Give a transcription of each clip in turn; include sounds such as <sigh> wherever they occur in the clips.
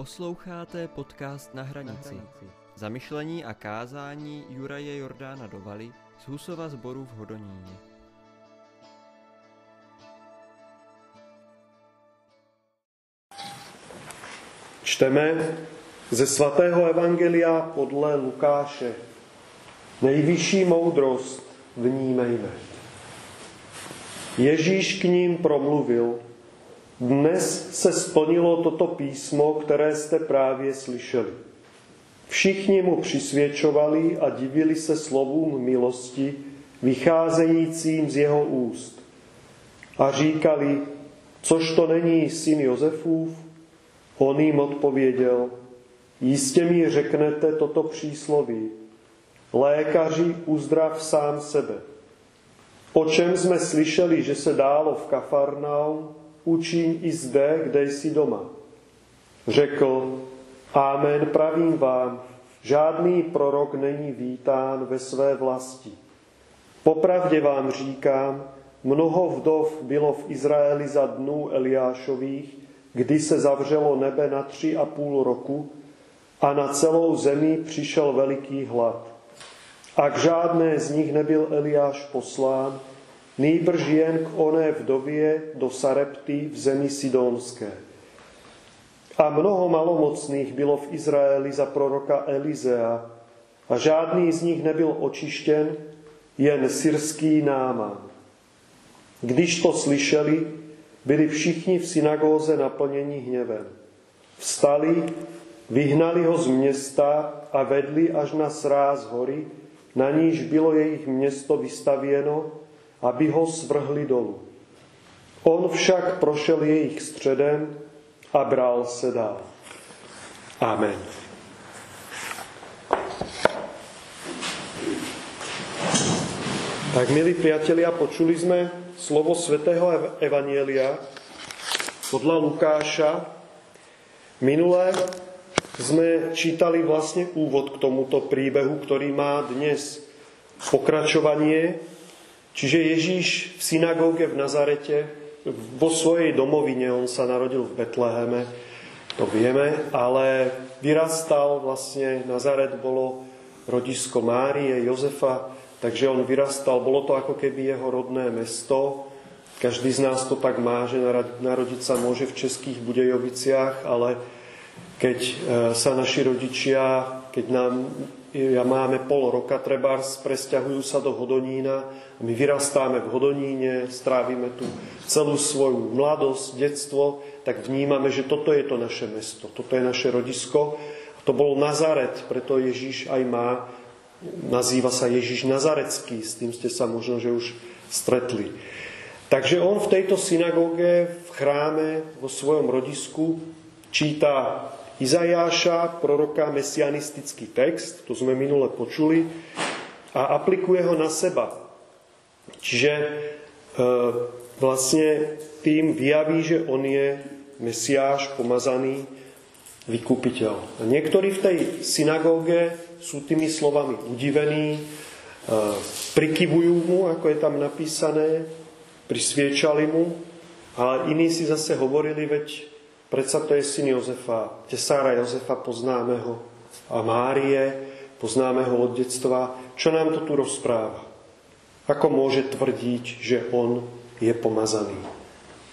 Posloucháte podcast Na hranici. Zamyšlení a kázání Juraje Jordána Dovaly z Husova zboru v Hodoníně. Čteme ze svatého Evangelia podle Lukáše. Nejvyšší moudrost vnímejme. Ježíš k ním promluvil. Dnes se splnilo toto písmo, které jste právě slyšeli. Všichni mu přisvědčovali a divili se slovům milosti, vycházejícím z jeho úst. A říkali, což to není syn Josefův? On jim odpověděl, jistě mi řeknete toto přísloví. Lékaři uzdrav sám sebe. O čem jsme slyšeli, že se dálo v Kafarnaum, učím i zde, kde jsi doma. Řekl, Amen, pravím vám, žádný prorok není vítán ve své vlasti. Popravdě vám říkám, mnoho vdov bylo v Izraeli za dnů Eliášových, kdy se zavřelo nebe na tři a půl roku a na celou zemi přišel veliký hlad. A k žádné z nich nebyl Eliáš poslán, nýbrž jen k oné vdově do Sarepty v zemi Sidonské. A mnoho malomocných bylo v Izraeli za proroka Elizea a žádný z nich nebyl očištěn, jen syrský náman. Když to slyšeli, byli všichni v synagóze naplněni hněvem. Vstali, vyhnali ho z města a vedli až na sráz hory, na níž bylo jejich město vystavěno, aby ho svrhli dolu. On však prošel jejich středem a bral se dál. Amen. Tak, milí priatelia, počuli sme slovo svätého Evanielia podľa Lukáša. Minulé sme čítali vlastne úvod k tomuto príbehu, ktorý má dnes pokračovanie. Čiže Ježíš v synagóge v Nazarete, vo svojej domovine, on sa narodil v Betleheme, to vieme, ale vyrastal vlastne, Nazaret bolo rodisko Márie, Jozefa, takže on vyrastal, bolo to ako keby jeho rodné mesto. Každý z nás to tak má, že narodiť sa môže v českých Budejoviciach, ale keď sa naši rodičia, keď nám máme pol roka trebárs, presťahujú sa do Hodonína a my vyrastáme v Hodoníne, strávime tu celú svoju mladosť, detstvo, tak vnímame, že toto je to naše mesto, toto je naše rodisko. A to bol Nazaret, preto Ježíš aj má Nazýva sa Ježiš Nazarecký, s tým ste sa možno, že už stretli. Takže on v tejto synagóge, v chráme, vo svojom rodisku číta Izajáša, proroka, mesianistický text, to sme minule počuli, a aplikuje ho na seba. Čiže e, vlastne tým vyjaví, že on je Mesiáš, pomazaný, vykupiteľ. A niektorí v tej synagóge sú tými slovami udivení, e, prikyvujú mu, ako je tam napísané, prisviečali mu, ale iní si zase hovorili, veď predsa to je syn Jozefa, tesára Jozefa, poznáme ho, a Márie, poznáme ho od detstva. Čo nám to tu rozpráva? Ako môže tvrdiť, že on je pomazaný?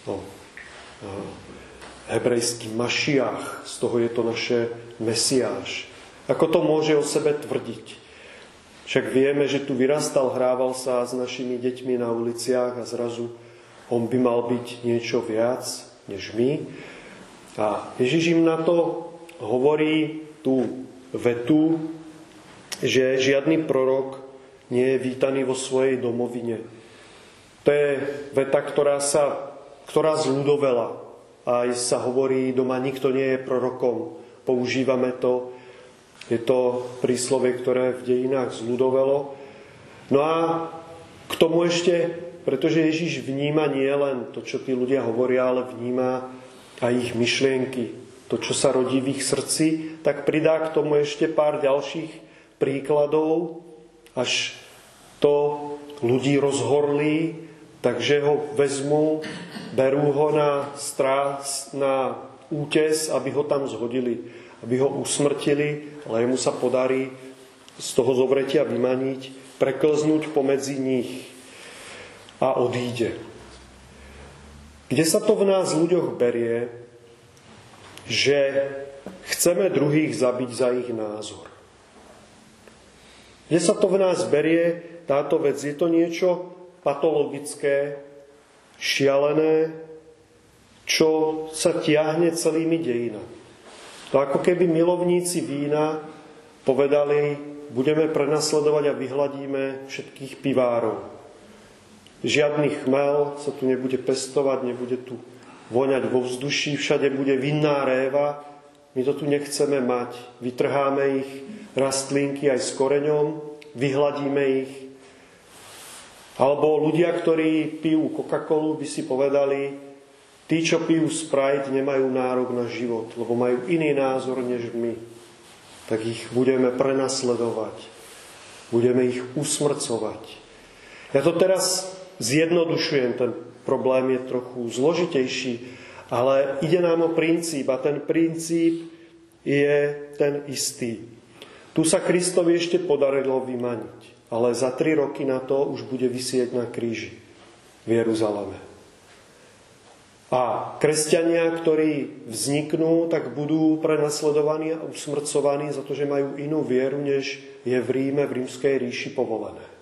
No, hebrejský mašiach, z toho je to naše mesiáš. Ako to môže o sebe tvrdiť? Však vieme, že tu vyrastal, hrával sa s našimi deťmi na uliciach a zrazu on by mal byť niečo viac než my. A Ježiš im na to hovorí tú vetu, že žiadny prorok nie je vítaný vo svojej domovine. To je veta, ktorá sa ktorá zľudovela, aj sa hovorí, doma nikto nie je prorokom. Používame to. Je to príslovie, ktoré v dejinách zľudovelo. No a k tomu ešte, pretože Ježiš vníma nie len to, čo tí ľudia hovoria, ale vníma aj ich myšlienky, to, čo sa rodí v ich srdci, tak pridá k tomu ešte pár ďalších príkladov, až to ľudí rozhorlí, takže ho vezmu, berú ho na, strá, na útes, aby ho tam zhodili, aby ho usmrtili, ale jemu sa podarí z toho zovretia vymaniť, preklznúť pomedzi nich a odíde. Kde sa to v nás ľuďoch berie, že chceme druhých zabiť za ich názor? Kde sa to v nás berie, táto vec? Je to niečo patologické, šialené, čo sa tiahne celými dejinami. To ako keby milovníci vína povedali, budeme prenasledovať a vyhladíme všetkých pivárov. Žiadny chmel sa tu nebude pestovať, nebude tu voňať vo vzduší, všade bude vinná réva. My to tu nechceme mať. Vytrháme ich rastlinky aj s koreňom, vyhladíme ich. Alebo ľudia, ktorí pijú Coca-Colu, by si povedali, tí, čo pijú Sprite, nemajú nárok na život, lebo majú iný názor než my. Tak ich budeme prenasledovať. Budeme ich usmrcovať. Ja to teraz zjednodušujem, ten problém je trochu zložitejší, ale ide nám o princíp a ten princíp je ten istý. Tu sa Kristovi ešte podarilo vymaniť, ale za tri roky na to už bude vysieť na kríži v Jeruzaleme. A kresťania, ktorí vzniknú, tak budú prenasledovaní a usmrcovaní za to, že majú inú vieru, než je v Ríme, v rímskej ríši povolené.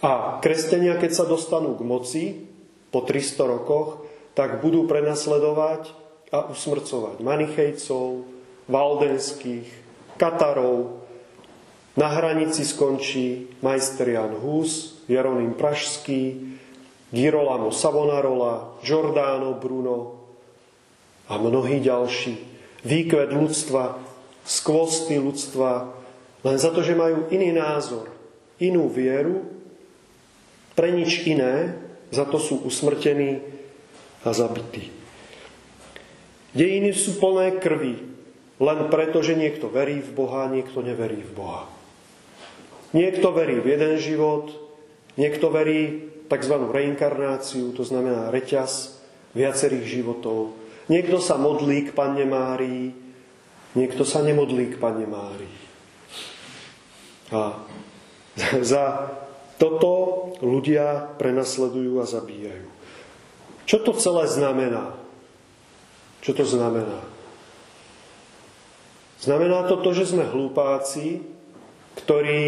A kresťania, keď sa dostanú k moci po 300 rokoch, tak budú prenasledovať a usmrcovať manichejcov, valdenských, katarov. Na hranici skončí majster Jan Hus, Jeronym Pražský, Girolamo Savonarola, Giordano Bruno a mnohí ďalší. Výkvet ľudstva, skvosty ľudstva, len za to, že majú iný názor, inú vieru, pre nič iné, za to sú usmrtení a zabití. Dejiny sú plné krvi, len preto, že niekto verí v Boha, niekto neverí v Boha. Niekto verí v jeden život, niekto verí tzv. reinkarnáciu, to znamená reťaz viacerých životov. Niekto sa modlí k Panne Márii, niekto sa nemodlí k Panne Márii. A <laughs> za toto ľudia prenasledujú a zabíjajú. Čo to celé znamená? Čo to znamená? Znamená to to, že sme hlupáci, ktorí,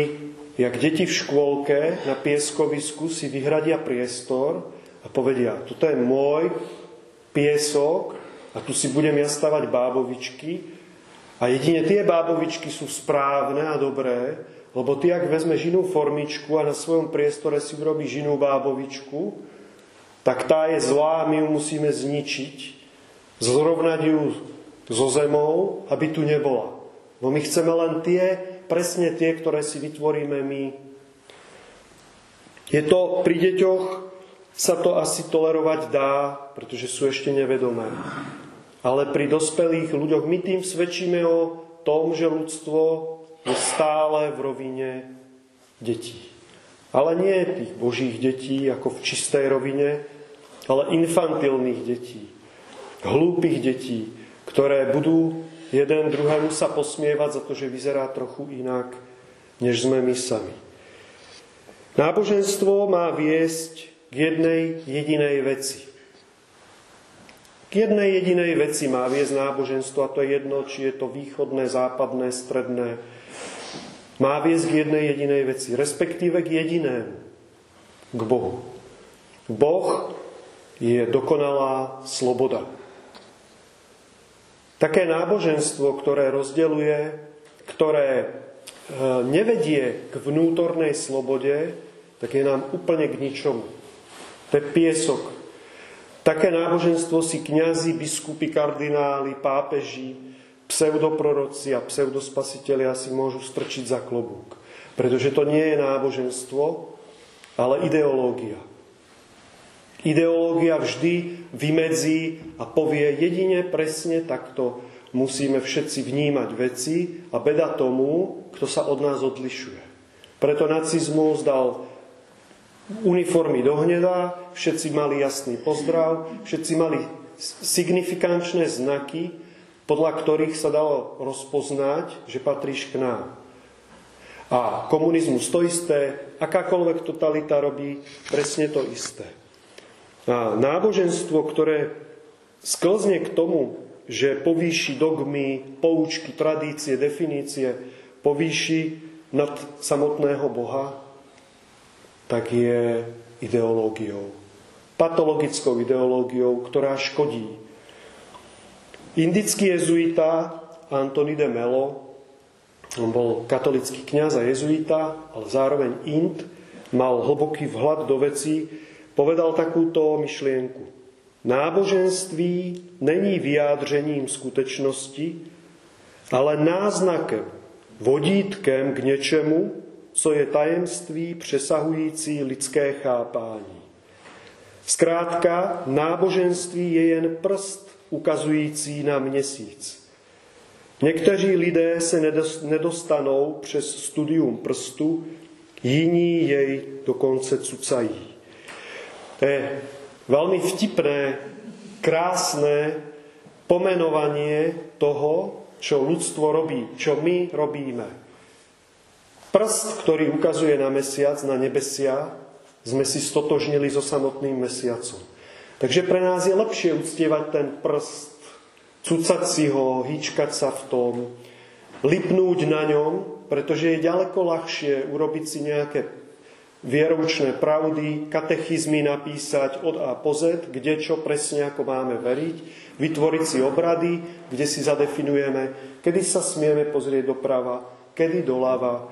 jak deti v škôlke na pieskovisku si vyhradia priestor a povedia, toto je môj piesok a tu si budem ja stavať bábovičky a jedine tie bábovičky sú správne a dobré lebo ty, ak vezmeš inú formičku a na svojom priestore si urobíš inú bábovičku, tak tá je zlá, my ju musíme zničiť, zrovnať ju so zemou, aby tu nebola. No my chceme len tie, presne tie, ktoré si vytvoríme my. Je to pri deťoch, sa to asi tolerovať dá, pretože sú ešte nevedomé. Ale pri dospelých ľuďoch my tým svedčíme o tom, že ľudstvo je stále v rovine detí. Ale nie tých božích detí, ako v čistej rovine, ale infantilných detí, hlúpych detí, ktoré budú jeden druhému sa posmievať za to, že vyzerá trochu inak, než sme my sami. Náboženstvo má viesť k jednej jedinej veci. K jednej jedinej veci má viesť náboženstvo a to je jedno, či je to východné, západné, stredné, má viesť k jednej jedinej veci, respektíve k jedinému, k Bohu. Boh je dokonalá sloboda. Také náboženstvo, ktoré rozdeluje, ktoré e, nevedie k vnútornej slobode, tak je nám úplne k ničomu. To je piesok. Také náboženstvo si kňazi, biskupy, kardináli, pápeži, pseudoproroci a pseudospasitelia si môžu strčiť za klobúk. Pretože to nie je náboženstvo, ale ideológia. Ideológia vždy vymedzí a povie jedine presne takto musíme všetci vnímať veci a beda tomu, kto sa od nás odlišuje. Preto nacizmus dal uniformy do hneda, všetci mali jasný pozdrav, všetci mali signifikančné znaky, podľa ktorých sa dalo rozpoznať, že patríš k nám. A komunizmus to isté, akákoľvek totalita robí presne to isté. A náboženstvo, ktoré sklzne k tomu, že povýši dogmy, poučky, tradície, definície, povýši nad samotného Boha, tak je ideológiou. Patologickou ideológiou, ktorá škodí. Indický jezuita Antony de Melo on bol katolický kňaz a jezuita, ale zároveň Ind, mal hlboký vhľad do vecí, povedal takúto myšlienku. Náboženství není vyjádřením skutečnosti, ale náznakem, vodítkem k něčemu, co je tajemství přesahující lidské chápání. Zkrátka, náboženství je jen prst ukazující na měsíc. Někteří lidé se nedostanou přes studium prstu, jiní jej dokonce cucají. To je veľmi vtipné, krásne pomenovanie toho, čo ľudstvo robí, čo my robíme. Prst, ktorý ukazuje na mesiac, na nebesia, sme si stotožnili so samotným mesiacom. Takže pre nás je lepšie uctievať ten prst, cucať si ho, hýčkať sa v tom, lipnúť na ňom, pretože je ďaleko ľahšie urobiť si nejaké vieroučné pravdy, katechizmy napísať od A po Z, kde čo presne ako máme veriť, vytvoriť si obrady, kde si zadefinujeme, kedy sa smieme pozrieť doprava, kedy doľava.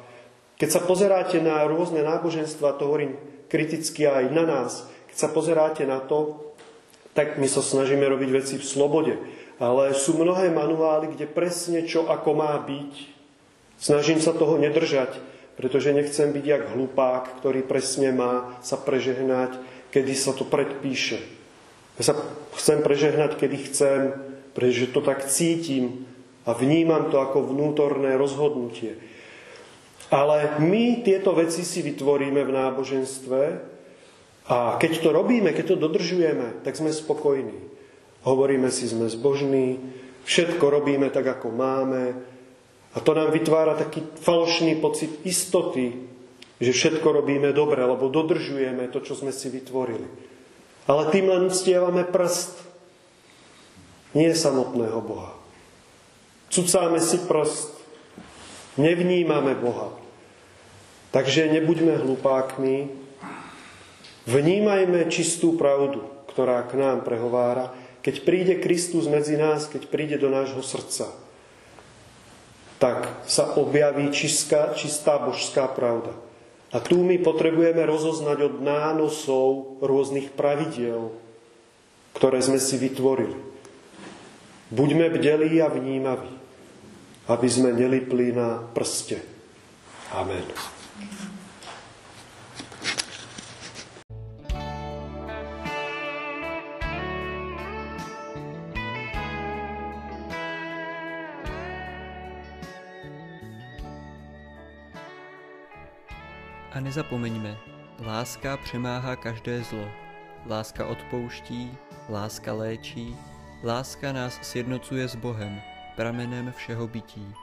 Keď sa pozeráte na rôzne náboženstva, to hovorím kriticky aj na nás, keď sa pozeráte na to, tak my sa snažíme robiť veci v slobode ale sú mnohé manuály, kde presne čo ako má byť. Snažím sa toho nedržať, pretože nechcem byť jak hlupák, ktorý presne má sa prežehnať, kedy sa to predpíše. Ja sa chcem prežehnať, kedy chcem, pretože to tak cítim a vnímam to ako vnútorné rozhodnutie. Ale my tieto veci si vytvoríme v náboženstve a keď to robíme, keď to dodržujeme, tak sme spokojní. Hovoríme si, sme zbožní, všetko robíme tak, ako máme. A to nám vytvára taký falošný pocit istoty, že všetko robíme dobre, lebo dodržujeme to, čo sme si vytvorili. Ale tým len uctievame prst, nie samotného Boha. Cucáme si prst, nevnímame Boha. Takže nebuďme hlupákmi, vnímajme čistú pravdu, ktorá k nám prehovára keď príde Kristus medzi nás, keď príde do nášho srdca, tak sa objaví čistá, čistá božská pravda. A tu my potrebujeme rozoznať od nánosov rôznych pravidiel, ktoré sme si vytvorili. Buďme bdelí a vnímaví, aby sme nelipli na prste. Amen. A nezapomeňme, láska přemáhá každé zlo. Láska odpouští, láska léčí, láska nás sjednocuje s Bohem, pramenem všeho bytí.